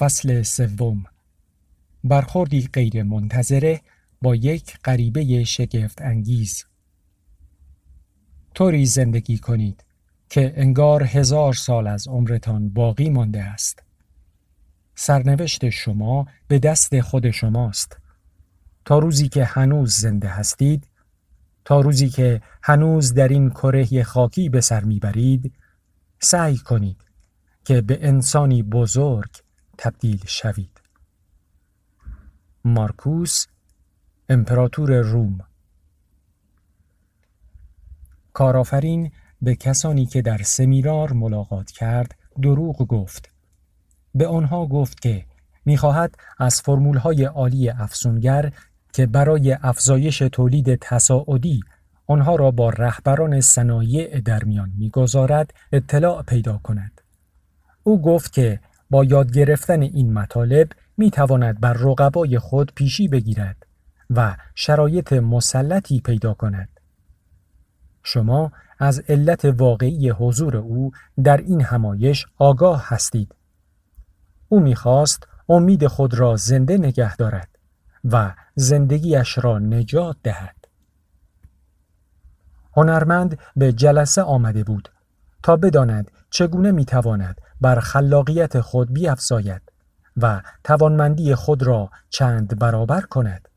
فصل سوم. برخوردی غیر منتظره با یک غریبه شگفت انگیز. طوری زندگی کنید که انگار هزار سال از عمرتان باقی مانده است. سرنوشت شما به دست خود شماست. تا روزی که هنوز زنده هستید تا روزی که هنوز در این کره خاکی به سر می‌برید سعی کنید که به انسانی بزرگ تبدیل شوید. مارکوس امپراتور روم. کارآفرین به کسانی که در سمیرار ملاقات کرد دروغ گفت. به آنها گفت که می‌خواهد از فرمولهای عالی افسونگر که برای افزایش تولید تصاعدی آنها را با رهبران صنایع در میان می‌گذارد اطلاع پیدا کند. او گفت که با یاد گرفتن این مطالب می تواند بر رقبای خود پیشی بگیرد و شرایط مسلطی پیدا کند. شما از علت واقعی حضور او در این همایش آگاه هستید. او می‌خواست امید خود را زنده نگه دارد و زندگیش را نجات دهد. هنرمند به جلسه آمده بود تا بداند چگونه می‌تواند بر خلاقیت خود بیافزاید و توانمندی خود را چند برابر کند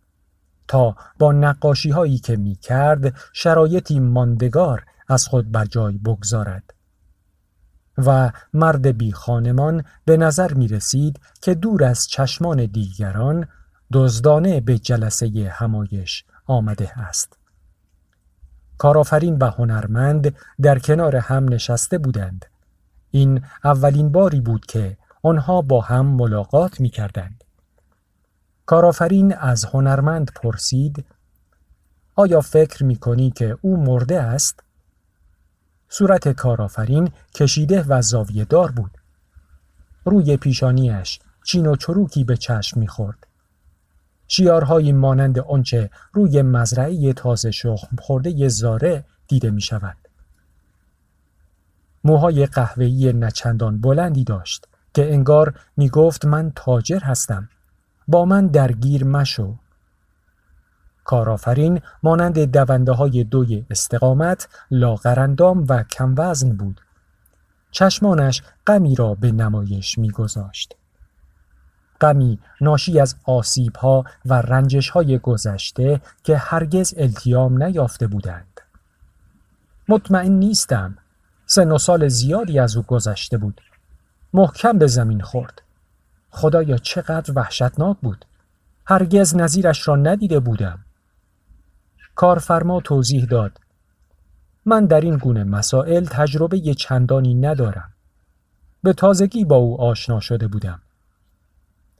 تا با نقاشی هایی که می کرد شرایطی ماندگار از خود بر جای بگذارد و مرد بی خانمان به نظر می رسید که دور از چشمان دیگران دزدانه به جلسه همایش آمده است. کارآفرین و هنرمند در کنار هم نشسته بودند. این اولین باری بود که آنها با هم ملاقات می کردند. کارآفرین از هنرمند پرسید آیا فکر می کنی که او مرده است؟ صورت کارآفرین کشیده و زاویه دار بود. روی پیشانیش چین و چروکی به چشم می‌خورد. شیارهایی مانند آنچه روی مزرعه تازه شخم خورده زاره دیده می شود. موهای قهوه‌ای نچندان بلندی داشت که انگار می گفت من تاجر هستم. با من درگیر مشو. کارآفرین مانند دونده های دوی استقامت لاغرندام و کموزن بود. چشمانش غمی را به نمایش میگذاشت. غمی ناشی از آسیب ها و رنجش های گذشته که هرگز التیام نیافته بودند. مطمئن نیستم. سن و سال زیادی از او گذشته بود. محکم به زمین خورد. خدایا چقدر وحشتناک بود. هرگز نظیرش را ندیده بودم. کارفرما توضیح داد. من در این گونه مسائل تجربه چندانی ندارم. به تازگی با او آشنا شده بودم.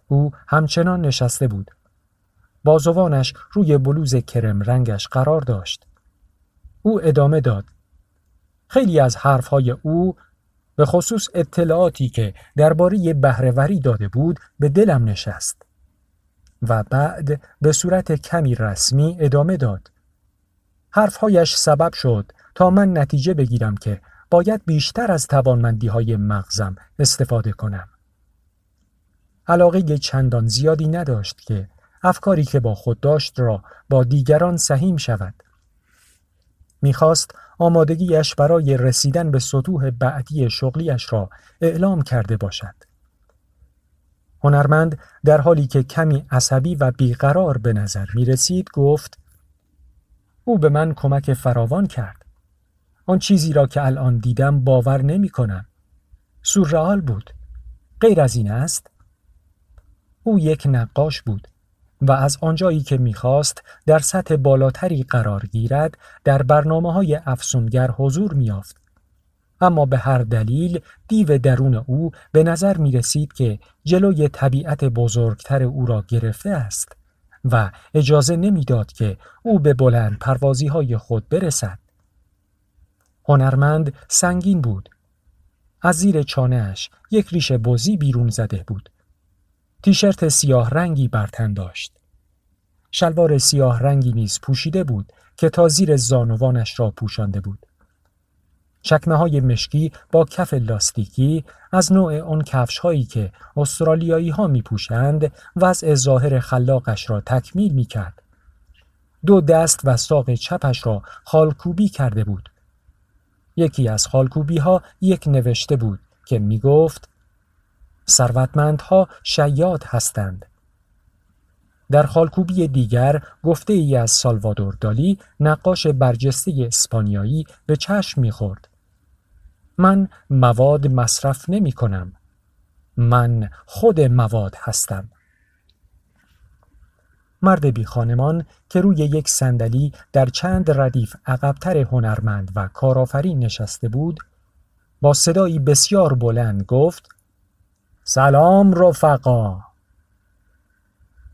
او همچنان نشسته بود. بازوانش روی بلوز کرم رنگش قرار داشت. او ادامه داد. خیلی از حرفهای او به خصوص اطلاعاتی که درباره بهرهوری داده بود به دلم نشست و بعد به صورت کمی رسمی ادامه داد. حرفهایش سبب شد تا من نتیجه بگیرم که باید بیشتر از توانمندی های مغزم استفاده کنم. علاقه چندان زیادی نداشت که افکاری که با خود داشت را با دیگران سهیم شود. می‌خواست آمادگیش برای رسیدن به سطوح بعدی شغلیش را اعلام کرده باشد. هنرمند در حالی که کمی عصبی و بیقرار به نظر می رسید گفت او به من کمک فراوان کرد. آن چیزی را که الان دیدم باور نمی کنم. سورئال بود. غیر از این است؟ او یک نقاش بود و از آنجایی که می‌خواست در سطح بالاتری قرار گیرد در برنامه های افسونگر حضور میافت. اما به هر دلیل دیو درون او به نظر می رسید که جلوی طبیعت بزرگتر او را گرفته است و اجازه نمی‌داد که او به بلند پروازی های خود برسد. هنرمند سنگین بود. از زیر چانهش یک ریش بزی بیرون زده بود. تیشرت سیاه رنگی بر تن داشت. شلوار سیاه رنگی نیز پوشیده بود که تا زیر زانوانش را پوشانده بود. چکمه های مشکی با کف لاستیکی از نوع آن کفش هایی که استرالیایی ها می پوشند وضع ظاهر خلاقش را تکمیل می کرد. دو دست و ساق چپش را خالکوبی کرده بود. یکی از خالکوبی ها یک نوشته بود که می گفت ثروتمندها شیاد هستند. در خالکوبی دیگر گفته ای از سالوادور دالی نقاش برجسته اسپانیایی به چشم می‌خورد. من مواد مصرف نمی کنم. من خود مواد هستم. مرد بی خانمان که روی یک صندلی در چند ردیف عقبتر هنرمند و کارآفرین نشسته بود با صدایی بسیار بلند گفت سلام رفقا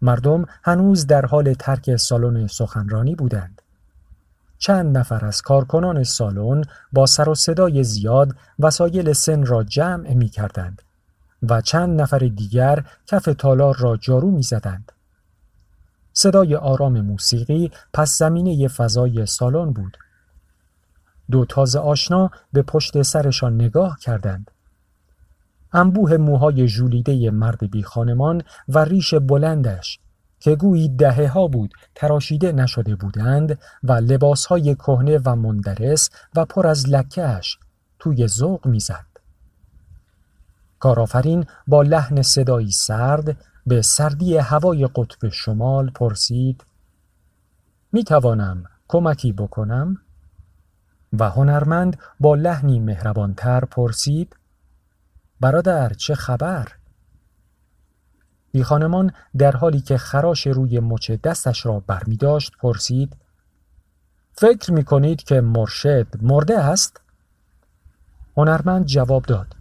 مردم هنوز در حال ترک سالن سخنرانی بودند چند نفر از کارکنان سالن با سر و صدای زیاد وسایل سن را جمع می کردند و چند نفر دیگر کف تالار را جارو می زدند. صدای آرام موسیقی پس زمینه فضای سالن بود. دو تازه آشنا به پشت سرشان نگاه کردند. انبوه موهای ژولیده مرد بی خانمان و ریش بلندش که گویی دهه ها بود تراشیده نشده بودند و لباس های کهنه و مندرس و پر از لکهش توی ذوق می‌زد. کارآفرین با لحن صدایی سرد به سردی هوای قطب شمال پرسید می توانم کمکی بکنم؟ و هنرمند با لحنی مهربانتر پرسید برادر چه خبر؟ بی خانمان در حالی که خراش روی مچ دستش را برمی داشت پرسید فکر می کنید که مرشد مرده است؟ هنرمند جواب داد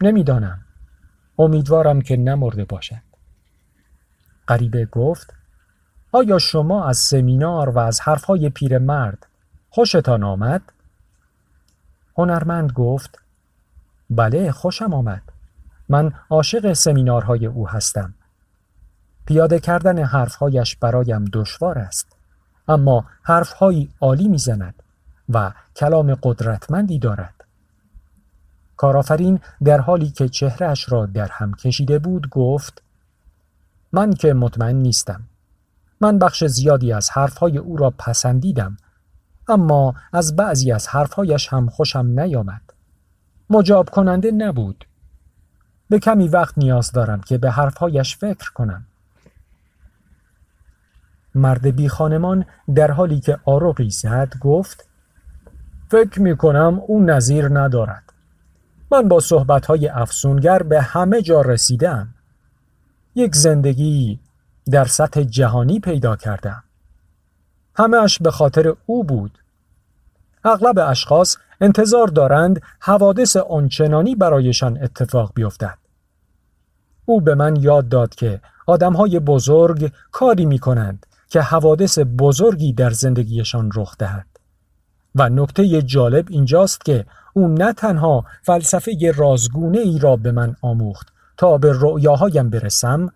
نمی‌دانم امیدوارم که نمرده باشد غریبه گفت آیا شما از سمینار و از حرفهای پیرمرد خوشتان آمد؟ هنرمند گفت بله خوشم آمد. من عاشق سمینارهای او هستم. پیاده کردن حرفهایش برایم دشوار است. اما حرفهایی عالی می‌زند و کلام قدرتمندی دارد. کارآفرین در حالی که چهرهش را در هم کشیده بود گفت من که مطمئن نیستم. من بخش زیادی از حرفهای او را پسندیدم اما از بعضی از حرفهایش هم خوشم نیامد. مجاب کننده نبود. به کمی وقت نیاز دارم که به حرفهایش فکر کنم. مرد بی خانمان در حالی که آروغی زد گفت فکر می کنم او نظیر ندارد. من با صحبتهای افسونگر به همه جا رسیدم. یک زندگی در سطح جهانی پیدا کردم. همهش به خاطر او بود. اغلب اشخاص انتظار دارند حوادث آنچنانی برایشان اتفاق بیفتد. او به من یاد داد که آدمهای بزرگ کاری می کنند که حوادث بزرگی در زندگیشان رخ دهد. و نکته جالب اینجاست که او نه تنها فلسفه رازگونه ای را به من آموخت تا به رؤیاهایم برسم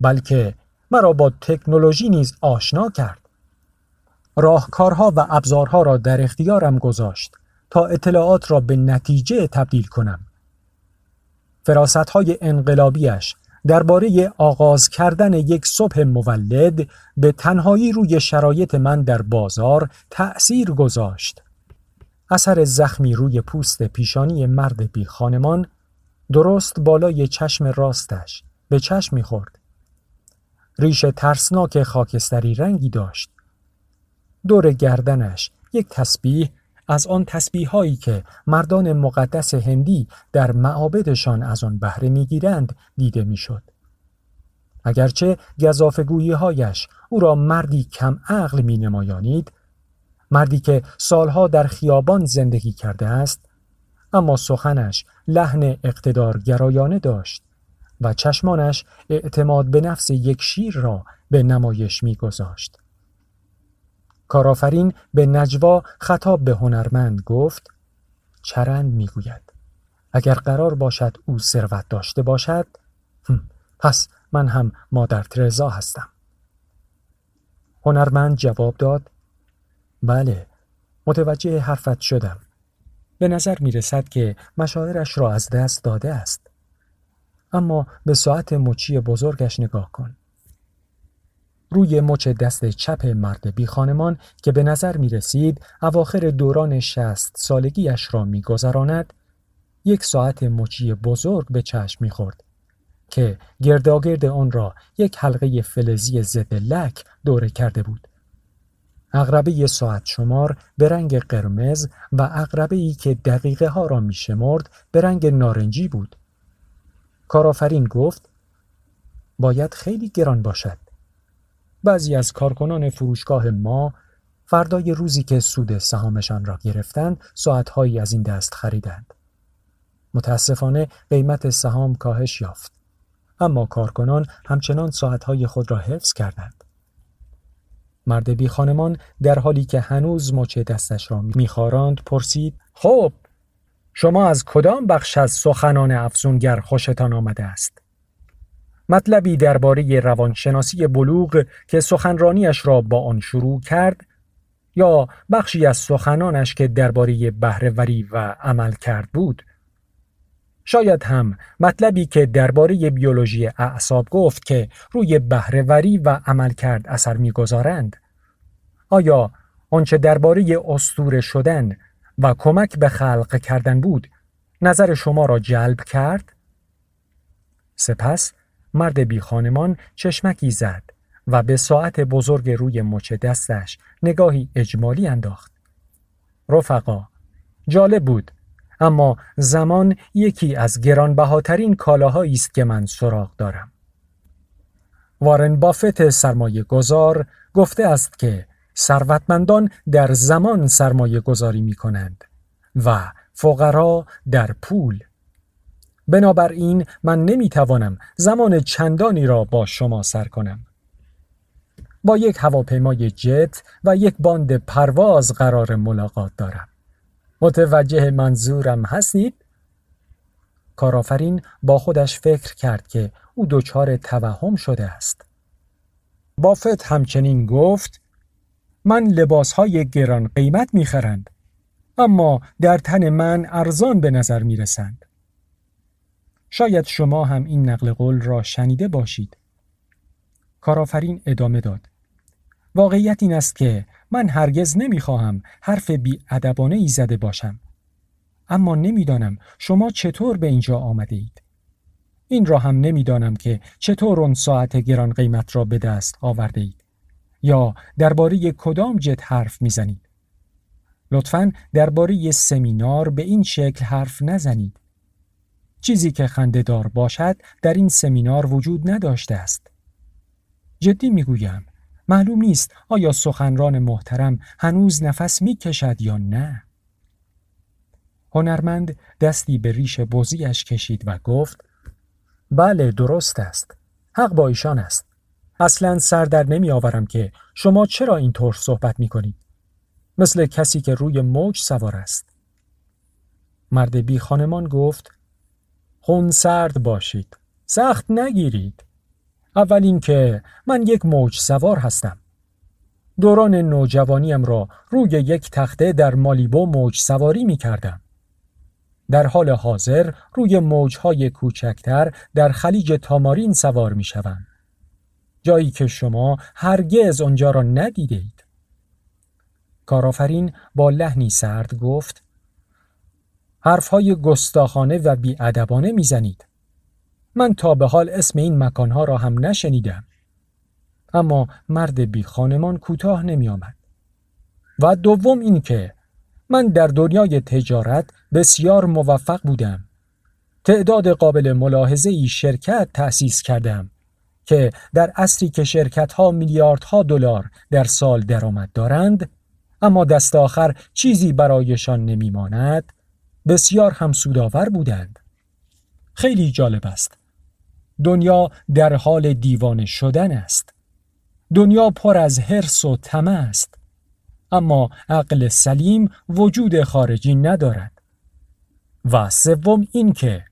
بلکه مرا با تکنولوژی نیز آشنا کرد. راهکارها و ابزارها را در اختیارم گذاشت. تا اطلاعات را به نتیجه تبدیل کنم فراست های انقلابیش درباره آغاز کردن یک صبح مولد به تنهایی روی شرایط من در بازار تأثیر گذاشت. اثر زخمی روی پوست پیشانی مرد بی خانمان درست بالای چشم راستش به چشم می‌خورد. ریش ترسناک خاکستری رنگی داشت. دور گردنش یک تسبیح از آن تسبیح هایی که مردان مقدس هندی در معابدشان از آن بهره می‌گیرند دیده می‌شد. اگرچه گذافگویی هایش او را مردی کم عقل می نمایانید، مردی که سالها در خیابان زندگی کرده است، اما سخنش لحن اقتدار گرایانه داشت و چشمانش اعتماد به نفس یک شیر را به نمایش میگذاشت. کارآفرین به نجوا خطاب به هنرمند گفت چرند می‌گوید اگر قرار باشد او ثروت داشته باشد پس من هم مادر ترزا هستم هنرمند جواب داد بله متوجه حرفت شدم به نظر می رسد که مشاعرش را از دست داده است. اما به ساعت مچی بزرگش نگاه کن. روی مچ دست چپ مرد بی خانمان که به نظر می رسید اواخر دوران شست سالگیش را می گذراند، یک ساعت مچی بزرگ به چشم می خورد که گرداگرد آن را یک حلقه فلزی ضد لک دوره کرده بود. اغربه ساعت شمار به رنگ قرمز و اغربه ای که دقیقه ها را می شمرد به رنگ نارنجی بود. کارآفرین گفت باید خیلی گران باشد. بعضی از کارکنان فروشگاه ما فردای روزی که سود سهامشان را گرفتند ساعتهایی از این دست خریدند. متاسفانه قیمت سهام کاهش یافت. اما کارکنان همچنان ساعتهای خود را حفظ کردند. مرد بی خانمان در حالی که هنوز مچ دستش را میخاراند پرسید خب شما از کدام بخش از سخنان افزونگر خوشتان آمده است؟ مطلبی درباره روانشناسی بلوغ که سخنرانیش را با آن شروع کرد یا بخشی از سخنانش که درباره بهرهوری و عمل کرد بود. شاید هم مطلبی که درباره بیولوژی اعصاب گفت که روی بهرهوری و عمل کرد اثر می‌گذارند. آیا آنچه درباره استوره شدن و کمک به خلق کردن بود نظر شما را جلب کرد؟ سپس مرد بی خانمان چشمکی زد و به ساعت بزرگ روی مچ دستش نگاهی اجمالی انداخت. رفقا جالب بود اما زمان یکی از گرانبهاترین کالاهایی است که من سراغ دارم. وارن بافت سرمایه گذار گفته است که ثروتمندان در زمان سرمایه گذاری می کنند و فقرا در پول بنابراین من نمی‌توانم زمان چندانی را با شما سر کنم. با یک هواپیمای جت و یک باند پرواز قرار ملاقات دارم. متوجه منظورم هستید؟ کارآفرین با خودش فکر کرد که او دچار توهم شده است. بافت همچنین گفت من لباس های گران قیمت می‌خرند اما در تن من ارزان به نظر می رسند. شاید شما هم این نقل قول را شنیده باشید. کارآفرین ادامه داد. واقعیت این است که من هرگز نمی‌خواهم حرف بی ادبانه ای زده باشم. اما نمی‌دانم شما چطور به اینجا آمده اید. این را هم نمی‌دانم که چطور اون ساعت گران قیمت را به دست آورده اید. یا درباره کدام جت حرف می‌زنید. لطفا درباره سمینار به این شکل حرف نزنید. چیزی که خندهدار باشد در این سمینار وجود نداشته است. جدی می‌گویم معلوم نیست آیا سخنران محترم هنوز نفس می‌کشد یا نه. هنرمند دستی به ریش بزیش کشید و گفت بله درست است. حق با ایشان است. اصلا سر در نمی آورم که شما چرا اینطور صحبت می کنید. مثل کسی که روی موج سوار است. مرد بی خانمان گفت خون سرد باشید. سخت نگیرید. اول اینکه من یک موج سوار هستم. دوران نوجوانیم را روی یک تخته در مالیبو موج سواری می کردم. در حال حاضر روی موجهای کوچکتر در خلیج تامارین سوار می شوم. جایی که شما هرگز آنجا را ندیدید. کارآفرین با لحنی سرد گفت حرفهای گستاخانه و بیادبانه می‌زنید. من تا به حال اسم این مکانها را هم نشنیدم. اما مرد بی خانمان کوتاه نمی آمد. و دوم این که من در دنیای تجارت بسیار موفق بودم. تعداد قابل ملاحظه ای شرکت تأسیس کردم که در عصری که شرکت ها میلیاردها دلار در سال درآمد دارند اما دست آخر چیزی برایشان نمیماند بسیار هم سودآور بودند. خیلی جالب است. دنیا در حال دیوانه شدن است. دنیا پر از حرس و طمع است. اما عقل سلیم وجود خارجی ندارد. و سوم این که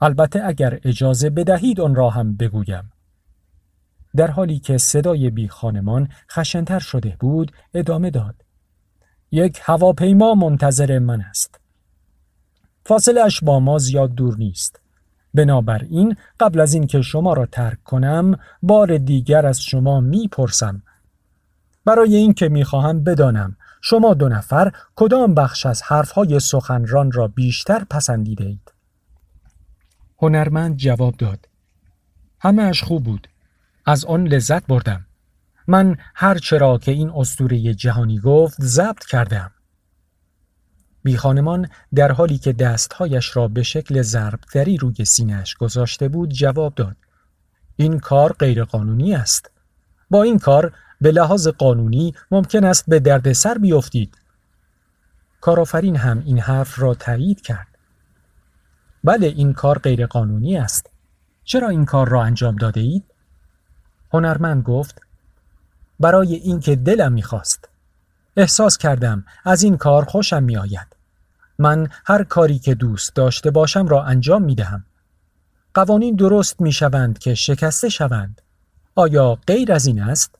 البته اگر اجازه بدهید آن را هم بگویم. در حالی که صدای بی خانمان خشنتر شده بود ادامه داد. یک هواپیما منتظر من است. فاصله با ما زیاد دور نیست. بنابراین قبل از اینکه شما را ترک کنم بار دیگر از شما می‌پرسم. برای اینکه می‌خواهم بدانم شما دو نفر کدام بخش از حرفهای سخنران را بیشتر پسندیده اید؟ هنرمند جواب داد. همه اش خوب بود. از آن لذت بردم. من هر چرا که این استوره جهانی گفت ضبط کردم. بی خانمان در حالی که دستهایش را به شکل ضربدری روی سینهش گذاشته بود جواب داد این کار غیرقانونی است. با این کار به لحاظ قانونی ممکن است به دردسر بیفتید. کارآفرین هم این حرف را تایید کرد. بله این کار غیرقانونی است. چرا این کار را انجام داده اید؟ هنرمند گفت برای اینکه دلم می‌خواست احساس کردم از این کار خوشم میآید من هر کاری که دوست داشته باشم را انجام می دهم. قوانین درست می شوند که شکسته شوند. آیا غیر از این است؟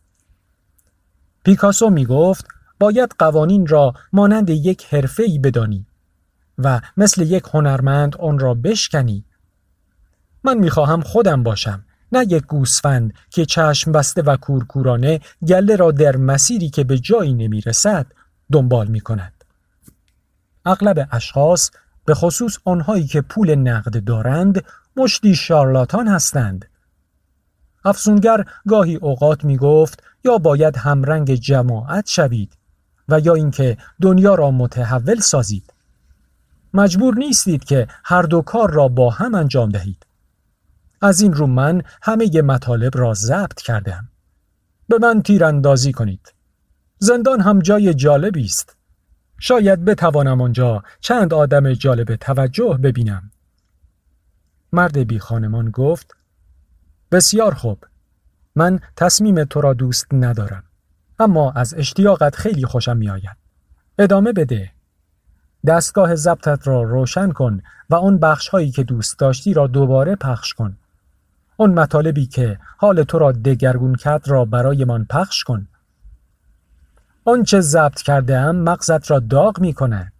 پیکاسو می گفت باید قوانین را مانند یک ای بدانی و مثل یک هنرمند آن را بشکنی. من می خواهم خودم باشم نه یک گوسفند که چشم بسته و کورکورانه گله را در مسیری که به جایی نمی رسد دنبال می کند. اغلب اشخاص به خصوص آنهایی که پول نقد دارند مشتی شارلاتان هستند. افسونگر گاهی اوقات می گفت یا باید همرنگ جماعت شوید و یا اینکه دنیا را متحول سازید. مجبور نیستید که هر دو کار را با هم انجام دهید. از این رو من همه مطالب را ضبط کردم. به من تیراندازی کنید. زندان هم جای جالبی است. شاید بتوانم آنجا چند آدم جالب توجه ببینم. مرد بی خانمان گفت بسیار خوب. من تصمیم تو را دوست ندارم. اما از اشتیاقت خیلی خوشم می آید. ادامه بده. دستگاه ضبطت را روشن کن و آن بخش هایی که دوست داشتی را دوباره پخش کن. اون مطالبی که حال تو را دگرگون کرد را برایمان پخش کن. آنچه ضبط کرده ام مغزت را داغ می کند.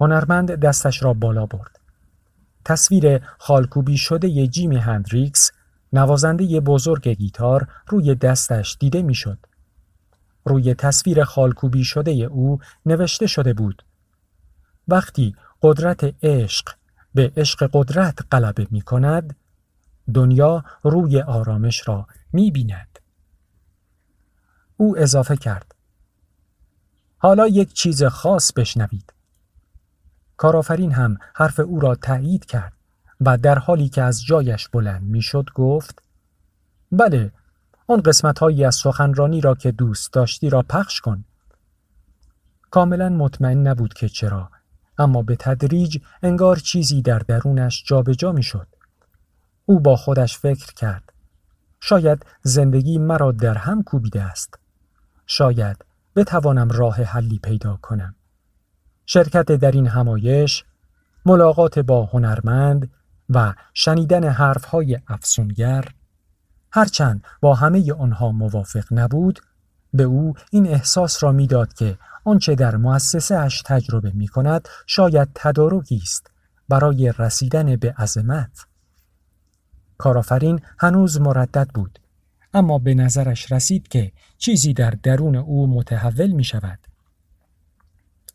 هنرمند دستش را بالا برد. تصویر خالکوبی شده ی جیمی هندریکس نوازنده بزرگ گیتار روی دستش دیده می‌شد. روی تصویر خالکوبی شده او نوشته شده بود. وقتی قدرت عشق به عشق قدرت غلبه می کند دنیا روی آرامش را می بیند. او اضافه کرد حالا یک چیز خاص بشنوید. کارآفرین هم حرف او را تایید کرد و در حالی که از جایش بلند می‌شد گفت بله آن قسمت هایی از سخنرانی را که دوست داشتی را پخش کن. کاملا مطمئن نبود که چرا اما به تدریج انگار چیزی در درونش جابجا می‌شد. او با خودش فکر کرد شاید زندگی مرا در هم کوبیده است. شاید بتوانم راه حلی پیدا کنم. شرکت در این همایش، ملاقات با هنرمند و شنیدن حرفهای افسونگر هرچند با همه آنها موافق نبود به او این احساس را می‌داد که آنچه در مؤسسه اش تجربه می کند شاید تدارکی است برای رسیدن به عظمت. کارآفرین هنوز مردد بود اما به نظرش رسید که چیزی در درون او متحول می شود.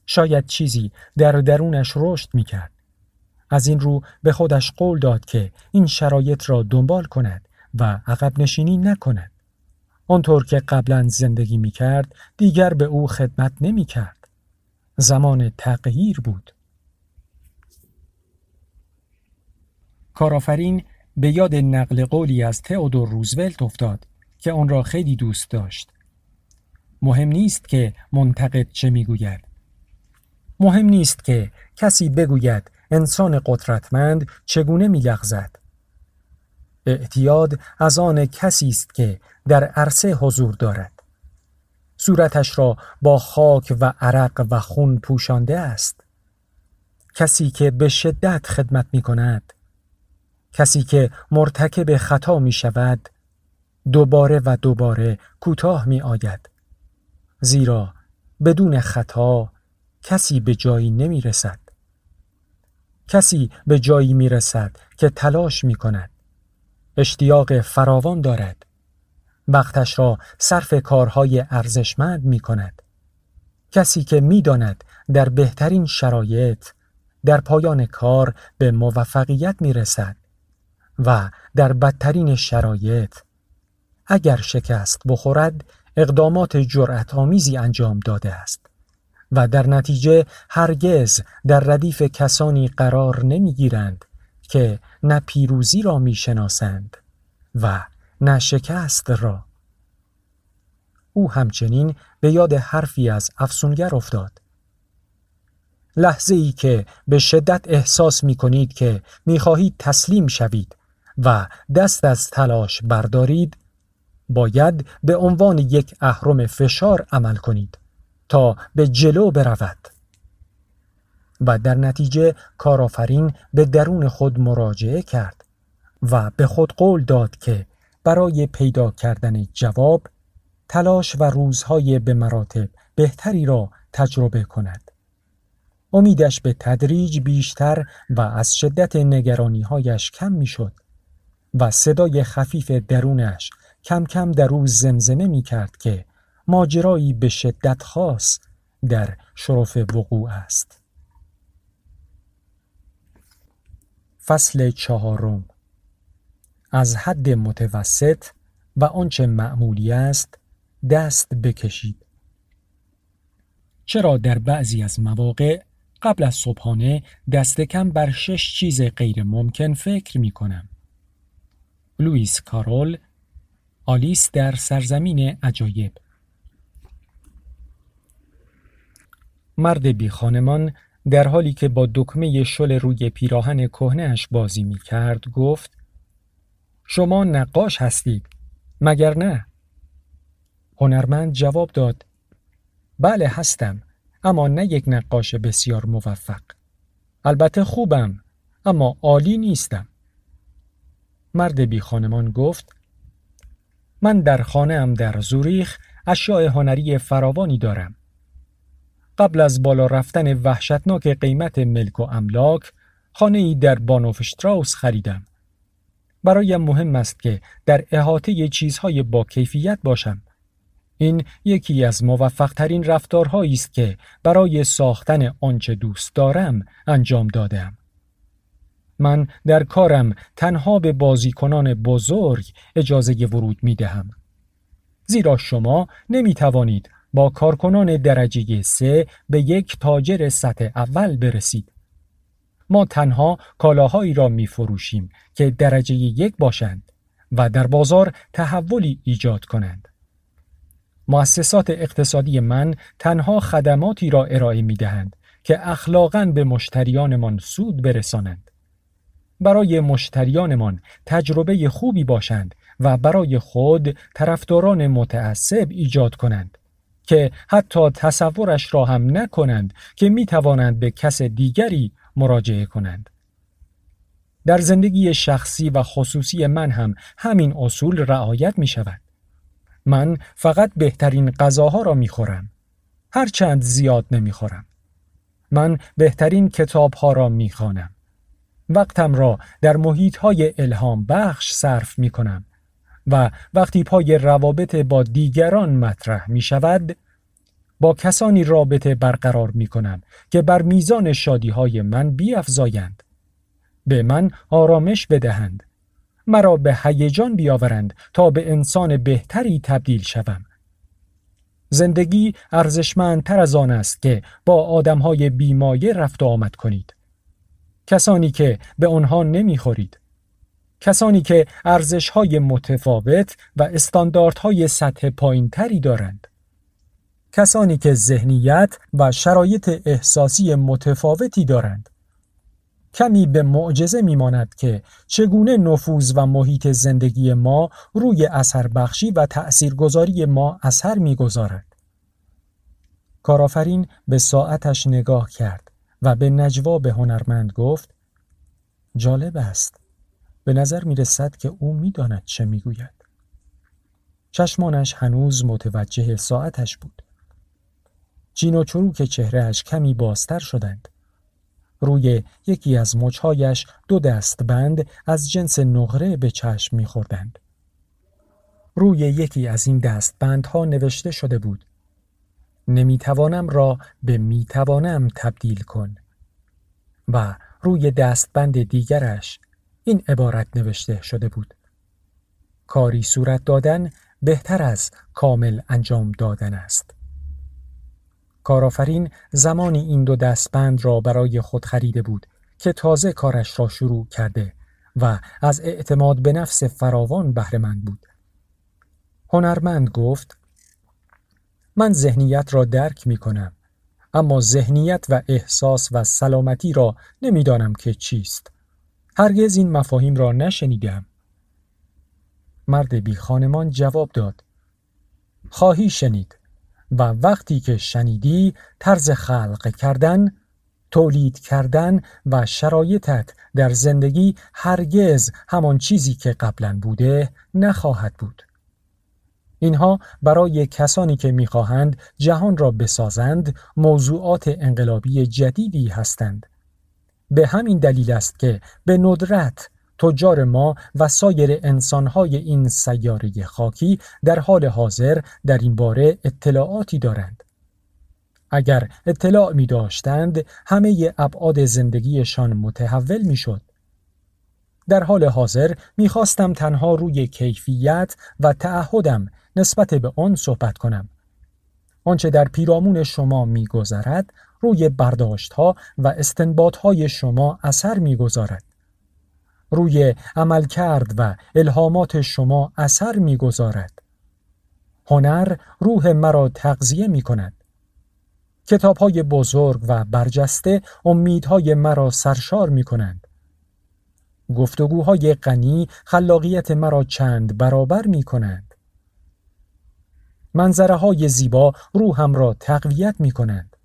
شاید چیزی در درونش رشد می کرد. از این رو به خودش قول داد که این شرایط را دنبال کند و عقب نشینی نکند. آنطور که قبلا زندگی می کرد دیگر به او خدمت نمی کرد. زمان تغییر بود. کارآفرین به یاد نقل قولی از تئودور روزولت افتاد که آن را خیلی دوست داشت. مهم نیست که منتقد چه می‌گوید. مهم نیست که کسی بگوید انسان قدرتمند چگونه میلغزد. اعتیاد از آن کسی است که در عرصه حضور دارد. صورتش را با خاک و عرق و خون پوشانده است. کسی که به شدت خدمت می کند کسی که مرتکب خطا می شود دوباره و دوباره کوتاه می آید زیرا بدون خطا کسی به جایی نمی رسد کسی به جایی می رسد که تلاش می کند. اشتیاق فراوان دارد. وقتش را صرف کارهای ارزشمند می کند. کسی که می داند در بهترین شرایط در پایان کار به موفقیت می رسد و در بدترین شرایط اگر شکست بخورد اقدامات جرأت آمیزی انجام داده است و در نتیجه هرگز در ردیف کسانی قرار نمی‌گیرند که نه پیروزی را می‌شناسند و نه شکست را. او همچنین به یاد حرفی از افسونگر افتاد. لحظه ای که به شدت احساس می کنید که می خواهید تسلیم شوید و دست از تلاش بردارید باید به عنوان یک اهرم فشار عمل کنید تا به جلو برود و در نتیجه کارآفرین به درون خود مراجعه کرد و به خود قول داد که برای پیدا کردن جواب تلاش و روزهای به مراتب بهتری را تجربه کند. امیدش به تدریج بیشتر و از شدت نگرانیهایش کم می‌شد و صدای خفیف درونش کم کم در او زمزمه می کرد که ماجرایی به شدت خاص در شرف وقوع است. فصل چهارم از حد متوسط و آنچه معمولی است دست بکشید. چرا در بعضی از مواقع قبل از صبحانه دست کم بر شش چیز غیر ممکن فکر می کنم. لوئیس کارول آلیس در سرزمین عجایب. مرد بی خانمان در حالی که با دکمه شل روی پیراهن کهنهش بازی می کرد گفت شما نقاش هستید مگر نه؟ هنرمند جواب داد بله هستم اما نه یک نقاش بسیار موفق. البته خوبم اما عالی نیستم. مرد بی خانمان گفت من در خانه ام در زوریخ اشیاء هنری فراوانی دارم. قبل از بالا رفتن وحشتناک قیمت ملک و املاک خانه ای در بانوفشتراوس خریدم. برایم مهم است که در احاطه چیزهای با کیفیت باشم. این یکی از موفقترین رفتارهایی است که برای ساختن آنچه دوست دارم انجام دادم. من در کارم تنها به بازیکنان بزرگ اجازه ورود می دهم. زیرا شما نمی توانید با کارکنان درجه سه به یک تاجر سطح اول برسید. ما تنها کالاهایی را می فروشیم که درجه یک باشند و در بازار تحولی ایجاد کنند. مؤسسات اقتصادی من تنها خدماتی را ارائه می دهند که اخلاقاً به مشتریانمان سود برسانند. برای مشتریانمان تجربه خوبی باشند و برای خود طرفداران متعصب ایجاد کنند که حتی تصورش را هم نکنند که می توانند به کس دیگری مراجعه کنند. در زندگی شخصی و خصوصی من هم همین اصول رعایت می شود. من فقط بهترین غذاها را می خورم. هرچند زیاد نمی خورم. من بهترین کتابها را می خانم. وقتم را در محیط های الهام بخش صرف می کنم و وقتی پای روابط با دیگران مطرح می شود با کسانی رابطه برقرار می کنم که بر میزان شادی های من بیافزایند به من آرامش بدهند مرا به هیجان بیاورند تا به انسان بهتری تبدیل شوم. زندگی ارزشمندتر از آن است که با آدمهای بیمایه رفت و آمد کنید. کسانی که به آنها نمی‌خورید. کسانی که ارزشهای متفاوت و استانداردهای سطح پایینتری دارند. کسانی که ذهنیت و شرایط احساسی متفاوتی دارند. کمی به معجزه میماند که چگونه نفوذ و محیط زندگی ما روی اثر بخشی و تأثیرگذاری ما اثر می‌گذارد. کارآفرین به ساعتش نگاه کرد. و به نجوا به هنرمند گفت جالب است. به نظر می رسد که او می‌داند چه می‌گوید. چشمانش هنوز متوجه ساعتش بود. چین و چروک چهرهش کمی بازتر شدند. روی یکی از مچهایش دو دست بند از جنس نقره به چشم میخوردند. روی یکی از این دستبندها نوشته شده بود نمی‌توانم را به می‌توانم تبدیل کن. و روی دستبند دیگرش این عبارت نوشته شده بود. کاری صورت دادن بهتر از کامل انجام دادن است. کارآفرین زمانی این دو دستبند را برای خود خریده بود که تازه کارش را شروع کرده و از اعتماد به نفس فراوان بهرهمند بود. هنرمند گفت من ذهنیت را درک می کنم اما ذهنیت و احساس و سلامتی را نمی‌دانم که چیست. هرگز این مفاهیم را نشنیدم. مرد بی خانمان جواب داد خواهی شنید و وقتی که شنیدی طرز خلق کردن تولید کردن و شرایطت در زندگی هرگز همان چیزی که قبلا بوده نخواهد بود. اینها برای کسانی که می‌خواهند جهان را بسازند موضوعات انقلابی جدیدی هستند به همین دلیل است که به ندرت تجار ما و سایر انسانهای این سیاره خاکی در حال حاضر در این باره اطلاعاتی دارند اگر اطلاع می داشتند همه ابعاد زندگیشان متحول می شد. در حال حاضر می‌خواستم تنها روی کیفیت و تعهدم نسبت به آن صحبت کنم. آنچه در پیرامون شما میگذرد روی برداشت ها و استنباط های شما اثر می‌گذارد. روی عمل کرد و الهامات شما اثر می‌گذارد. هنر روح مرا تغذیه می کند کتاب های بزرگ و برجسته امیدهای مرا سرشار می کنند گفتگوهای غنی خلاقیت مرا چند برابر می کنند منظره های زیبا روحم را تقویت می کنند.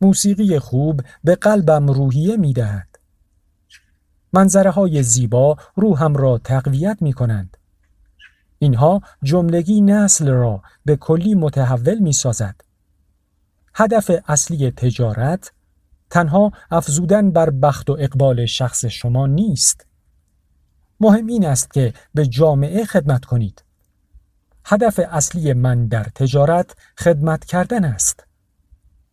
موسیقی خوب به قلبم روحیه می دهد. منظره های زیبا روحم را تقویت می کنند. اینها جملگی نسل را به کلی متحول می سازد. هدف اصلی تجارت تنها افزودن بر بخت و اقبال شخص شما نیست. مهم این است که به جامعه خدمت کنید. هدف اصلی من در تجارت خدمت کردن است.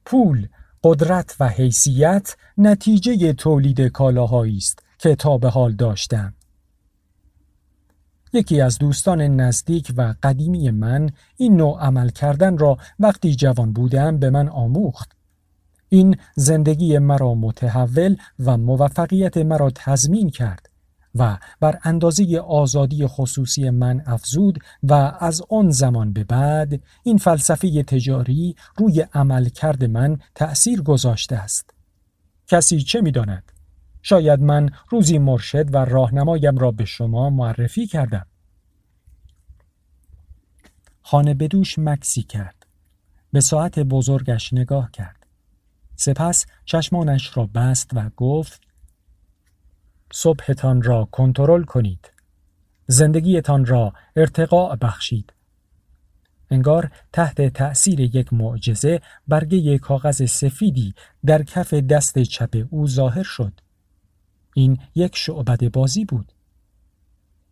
پول، قدرت و حیثیت نتیجه تولید کالاهایی است که تا به حال داشتم. یکی از دوستان نزدیک و قدیمی من این نوع عمل کردن را وقتی جوان بودم به من آموخت. این زندگی مرا متحول و موفقیت مرا تضمین کرد و بر اندازه آزادی خصوصی من افزود و از آن زمان به بعد این فلسفه تجاری روی عمل کرد من تأثیر گذاشته است. کسی چه می داند؟ شاید من روزی مرشد و راهنمایم را به شما معرفی کردم. خانه بدوش مکسی کرد. به ساعت بزرگش نگاه کرد. سپس چشمانش را بست و گفت صبحتان را کنترل کنید. زندگیتان را ارتقاء بخشید. انگار تحت تأثیر یک معجزه برگه کاغذ سفیدی در کف دست چپ او ظاهر شد. این یک شعبد بازی بود.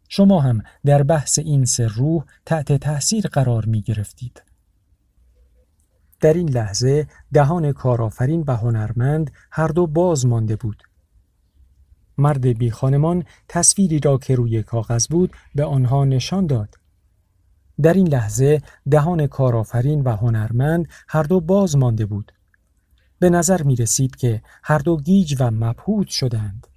شما هم در بحث این سر روح تحت تأثیر قرار می گرفتید. در این لحظه دهان کارآفرین و هنرمند هر دو باز مانده بود. مرد بی خانمان تصویری را که روی کاغذ بود به آنها نشان داد. در این لحظه دهان کارآفرین و هنرمند هر دو باز مانده بود. به نظر می رسید که هر دو گیج و مبهوت شدند.